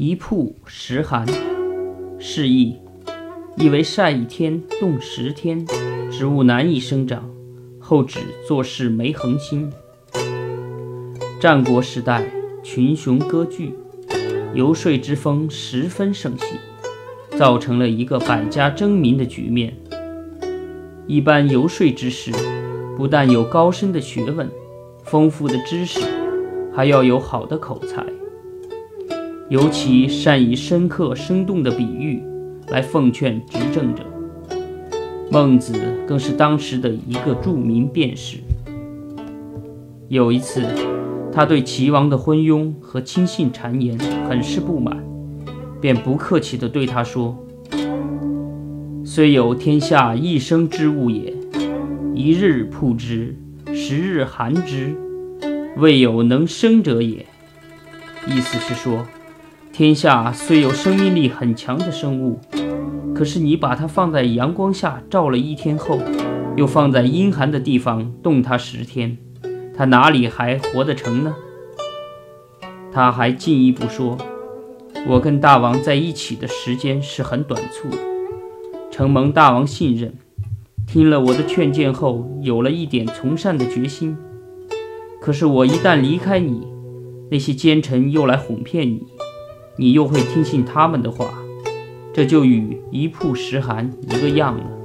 一曝十寒，释义意为晒一天，冻十天，植物难以生长。后指做事没恒心。战国时代，群雄割据，游说之风十分盛行，造成了一个百家争鸣的局面。一般游说之士，不但有高深的学问、丰富的知识，还要有好的口才，尤其善以深刻生动的比喻来奉劝执政者。孟子更是当时的一个著名辩士。有一次，他对齐王的昏庸和轻信谗言很是不满，便不客气地对他说：“虽有天下一生之物也，一日曝之，十日寒之，未有能生者也。”意思是说，天下虽有生命力很强的生物。可是你把它放在阳光下照了一天后，又放在阴寒的地方冻它十天，它哪里还活得成呢？他还进一步说：“我跟大王在一起的时间是很短促的，承蒙大王信任，听了我的劝谏后，有了一点从善的决心。可是我一旦离开你，那些奸臣又来哄骗你，你又会听信他们的话。”这就与一曝十寒一个样了。